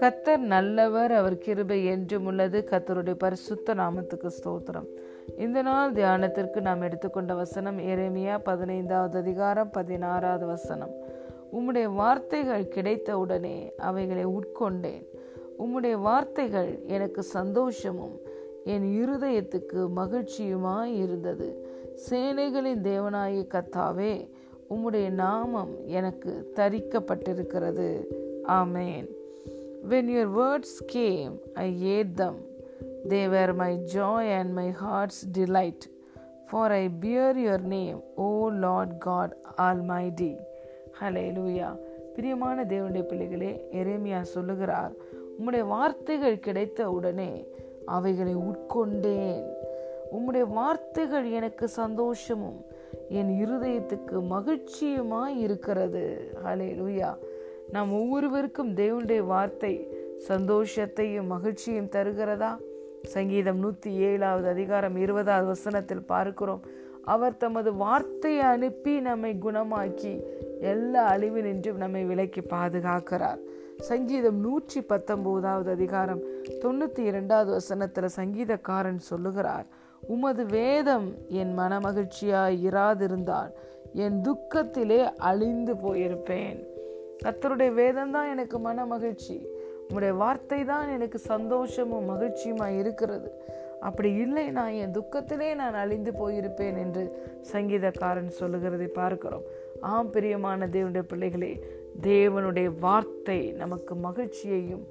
கத்தர் நல்லவர் அவர் கிருபை என்றும் உள்ளது. கத்தருடைய பரிசுத்த நாமத்துக்கு ஸ்தோத்திரம். இந்த நாள் தியானத்திற்கு நாம் எடுத்துக்கொண்ட வசனம் எரேமியா பதினைந்தாவது அதிகாரம் பதினாறாவது வசனம். உம்முடைய வார்த்தைகள் கிடைத்தவுடனே அவைகளை உட்கொண்டேன். உம்முடைய வார்த்தைகள் எனக்கு சந்தோஷமும் என் இருதயத்துக்கு மகிழ்ச்சியுமாய் இருந்தது. சேனைகளின் தேவனாய கத்தாவே உம்முடைய நாமம் எனக்கு தரிக்கப்பட்டிருக்கிறது. ஆமேன். Words came I ate them ate my joy and my heart's delight for I bear your name O Lord God almighty hallelujah பிரியமான தேவனுடைய பிள்ளைகளே எரேமியா சொல்லுகிறார் உம்முடைய வார்த்தைகள் கிடைத்த உடனே அவைகளை உட்கொண்டேன். உம்முடைய வார்த்தைகள் எனக்கு சந்தோஷமும் என் இருதயத்துக்கு மகிழ்ச்சியுமாய் இருக்கிறது. ஹலே லூயா நாம் ஒவ்வொருவருக்கும் தேவனுடைய வார்த்தை சந்தோஷத்தையும் மகிழ்ச்சியும் தருகிறதா? சங்கீதம் நூற்றி ஏழாவது அதிகாரம் இருபதாவது வசனத்தில் பார்க்கிறோம். அவர் தமது வார்த்தையை அனுப்பி நம்மை குணமாக்கி எல்லா அழிவு நின்றும் நம்மை விலக்கி பாதுகாக்கிறார். சங்கீதம் நூற்றி பத்தொன்பதாவது அதிகாரம் தொண்ணூற்றி இரண்டாவது வசனத்தில் சங்கீதக்காரன் சொல்லுகிறார். உமது வேதம் என் மனமகிழ்ச்சியாய் இராதிருந்தால் என் துக்கத்திலே அழிந்து போயிருப்பேன். கத்தருடைய வேதம் தான் எனக்கு மன மகிழ்ச்சி உங்களுடைய வார்த்தை தான் எனக்கு சந்தோஷமும் மகிழ்ச்சியுமா இருக்கிறது. அப்படி இல்லை நான் என் துக்கத்திலே நான் அழிந்து போயிருப்பேன் என்று சங்கீதக்காரன் சொல்லுகிறதை பார்க்கிறோம். ஆம் பிரியமான தேவனுடைய பிள்ளைகளே தேவனுடைய வார்த்தை நமக்கு மகிழ்ச்சியையும்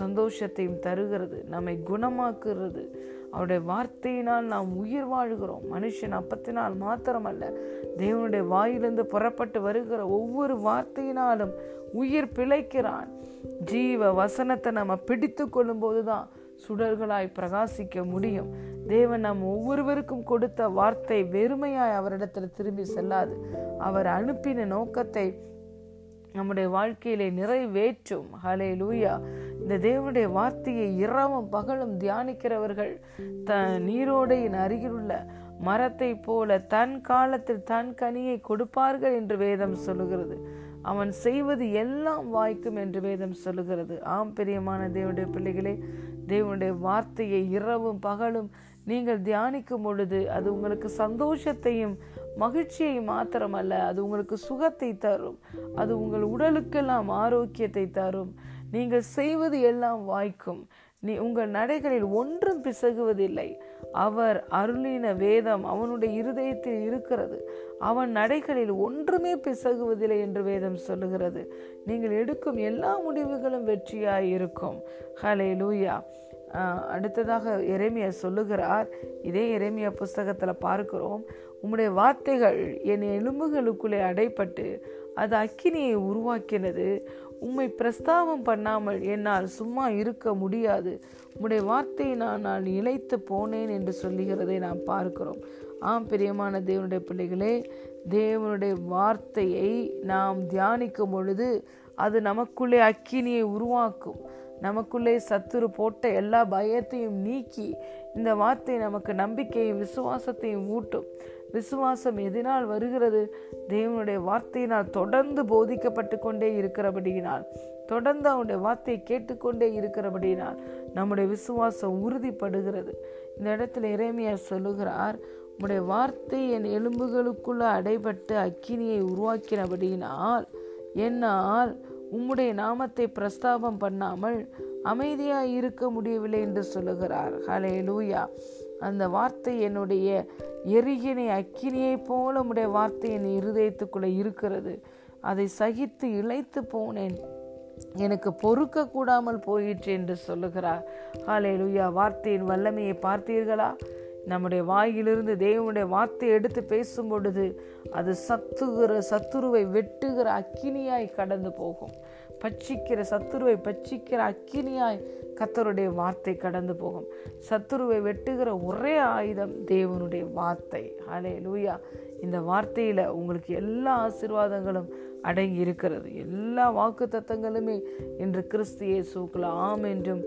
சந்தோஷத்தையும் தருகிறது நம்மை குணமாக்குறது அவருடைய வார்த்தையினால் நாம் உயிர் வாழ்கிறோம். மனுஷன் அப்பத்தினால் மாத்திரமல்ல தேவனுடைய வாயிலிருந்து புறப்பட்டு வருகிற ஒவ்வொரு வார்த்தையினாலும் உயிர் பிழைக்கிறான். ஜீவ வசனத்தை நம்ம பிடித்து கொள்ளும்போது தான் சுடர்களாய் பிரகாசிக்க முடியும். தேவன் நம் ஒவ்வொருவருக்கும் கொடுத்த வார்த்தை வெறுமையாய் அவரிடத்தில் திரும்பி செல்லாது. அவர் அனுப்பின நோக்கத்தை நம்முடைய வாழ்க்கையிலே நிறைவேற்றும். ஹலே லூயா இந்த தேவனுடைய வார்த்தையை இரவும் பகலும் தியானிக்கிறவர்கள் த நீரோடையின் அருகிலுள்ள மரத்தை போல தன் காலத்தில் தன் கனியை கொடுப்பார்கள் என்று வேதம் சொல்லுகிறது. அவன் செய்வது எல்லாம் வாய்க்கும் என்று வேதம் சொல்லுகிறது. ஆம் பிரியமான தேவனுடைய பிள்ளைகளே தேவனுடைய வார்த்தையை இரவும் பகலும் நீங்கள் தியானிக்கும் பொழுது அது உங்களுக்கு சந்தோஷத்தையும் மகிழ்ச்சியை மாத்திரமல்ல அது உங்களுக்கு சுகத்தை தரும். அது உங்கள் உடலுக்கெல்லாம் ஆரோக்கியத்தை தரும். நீங்கள் செய்வது எல்லாம் வாய்க்கும். நீ உங்கள் நடைகளில் ஒன்றும் பிசகுவதில்லை. அவர் அருளின வேதம் அவனுடைய இருதயத்தில் இருக்கிறது. அவன் நடைகளில் ஒன்றுமே பிசகுவதில்லை என்று வேதம் சொல்லுகிறது. நீங்கள் எடுக்கும் எல்லா முடிவுகளும் வெற்றியாய் இருக்கும் ஹலே லூயா அடுத்ததாக எரேமியா சொல்லுகிறார். இதே எரேமியா புஸ்தகத்தில் பார்க்கிறோம். உம்முடைய வார்த்தைகள் என் எலும்புகளுக்குள்ளே அடைப்பட்டு அது அக்கினியை உருவாக்கினது. உம்மை பிரஸ்தாபம் பண்ணாமல் என்னால் சும்மா இருக்க முடியாது. உம்முடைய வார்த்தையினால் நான் இழைத்து போனேன் என்று சொல்லுகிறதை நாம் பார்க்கிறோம். ஆம் பிரியமான தேவனுடைய பிள்ளைகளே தேவனுடைய வார்த்தையை நாம் தியானிக்கும் பொழுது அது நமக்குள்ளே அக்கினியை உருவாக்கும். நமக்குள்ளே சத்துரு போட்ட எல்லா பயத்தையும் நீக்கி இந்த வார்த்தை நமக்கு நம்பிக்கையும் விசுவாசத்தையும் ஊட்டும். விசுவாசம் எதனால் வருகிறது? தேவனுடைய வார்த்தையினால் தொடர்ந்து போதிக்கப்பட்டு கொண்டே இருக்கிறபடியினால் தொடர்ந்து அவனுடைய வார்த்தையை கேட்டுக்கொண்டே இருக்கிறபடியினால் நம்முடைய விசுவாசம் உறுதிப்படுகிறது. இந்த இடத்துல இறைமையா சொல்லுகிறார் உம்முடைய வார்த்தை என் எலும்புகளுக்குள்ள அடைபட்டு அக்கினியை உருவாக்கினபடியினால் என்னால் உம்முடைய நாமத்தை பிரஸ்தாபம் பண்ணாமல் அமைதியாக இருக்க முடியவில்லை என்று சொல்லுகிறார். ஹலே லூயா அந்த வார்த்தை என்னுடைய எரிகினை அக்கினியை போல உடைய வார்த்தை என் இருதயத்துக்குள்ளே இருக்கிறது. அதை சகித்து இழைத்து போனேன். எனக்கு பொறுக்க கூடாமல் போயிற்று என்று சொல்லுகிறார். ஹாலே லுயா வார்த்தையின் வல்லமையை பார்த்தீர்களா? நம்முடைய வாயிலிருந்து தேவனுடைய வார்த்தை எடுத்து பேசும் பொழுது அது சத்துகிற சத்துருவை வெட்டுகிற அக்கினியாய் கடந்து போகும். பச்சிக்கிற சத்துருவை பச்சிக்கிற அக்கினியாய் கத்தருடைய வார்த்தை கடந்து போகும். சத்துருவை வெட்டுகிற ஒரே ஆயுதம் தேவனுடைய வார்த்தை. ஹலே லூயா இந்த வார்த்தையில் உங்களுக்கு எல்லா ஆசிர்வாதங்களும் அடங்கி இருக்கிறது எல்லா வாக்கு தத்தங்களுமே இன்று கிறிஸ்து இயேசுக்குள்ள ஆம் என்றும்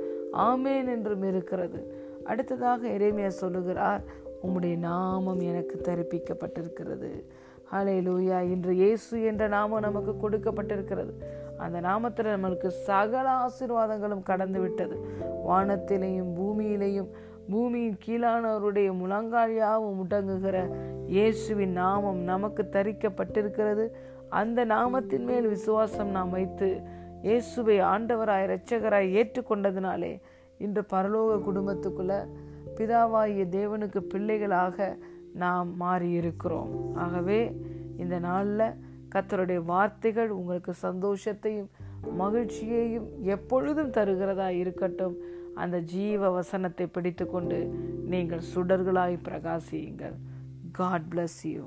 ஆமேன் என்றும் இருக்கிறது. அடுத்ததாக இறைமையா சொல்லுகிறார் உம்முடைய நாமம் எனக்கு தரிப்பிக்கப்பட்டிருக்கிறது. ஹலே லூயா இன்று இயேசு என்ற நாமம் நமக்கு கொடுக்கப்பட்டிருக்கிறது. அந்த நாமத்தில் நம்மளுக்கு சகல ஆசீர்வாதங்களும் கடந்து விட்டது வானத்திலேயும் பூமியிலேயும் பூமியின் கீழானவருடைய முழங்காலியாகவும் முடங்குகிற இயேசுவின் நாமம் நமக்கு தரிக்கப்பட்டிருக்கிறது. அந்த நாமத்தின் மேல் விசுவாசம் நாம் வைத்து இயேசுவை ஆண்டவராய் இரட்சகராய் ஏற்றுக்கொண்டதினாலே இன்று பரலோக குடும்பத்துக்குள்ள பிதாவாகிய தேவனுக்கு பிள்ளைகளாக நாம் மாறியிருக்கிறோம். ஆகவே இந்த நாளில் கத்தருடைய வார்த்தைகள் உங்களுக்கு சந்தோஷத்தையும் மகிழ்ச்சியையும் எப்பொழுதும் தருகிறதா இருக்கட்டும் அந்த ஜீவ வசனத்தை பிடித்துக்கொண்டு நீங்கள் சுடர்களாய் பிரகாசியுங்கள். God bless you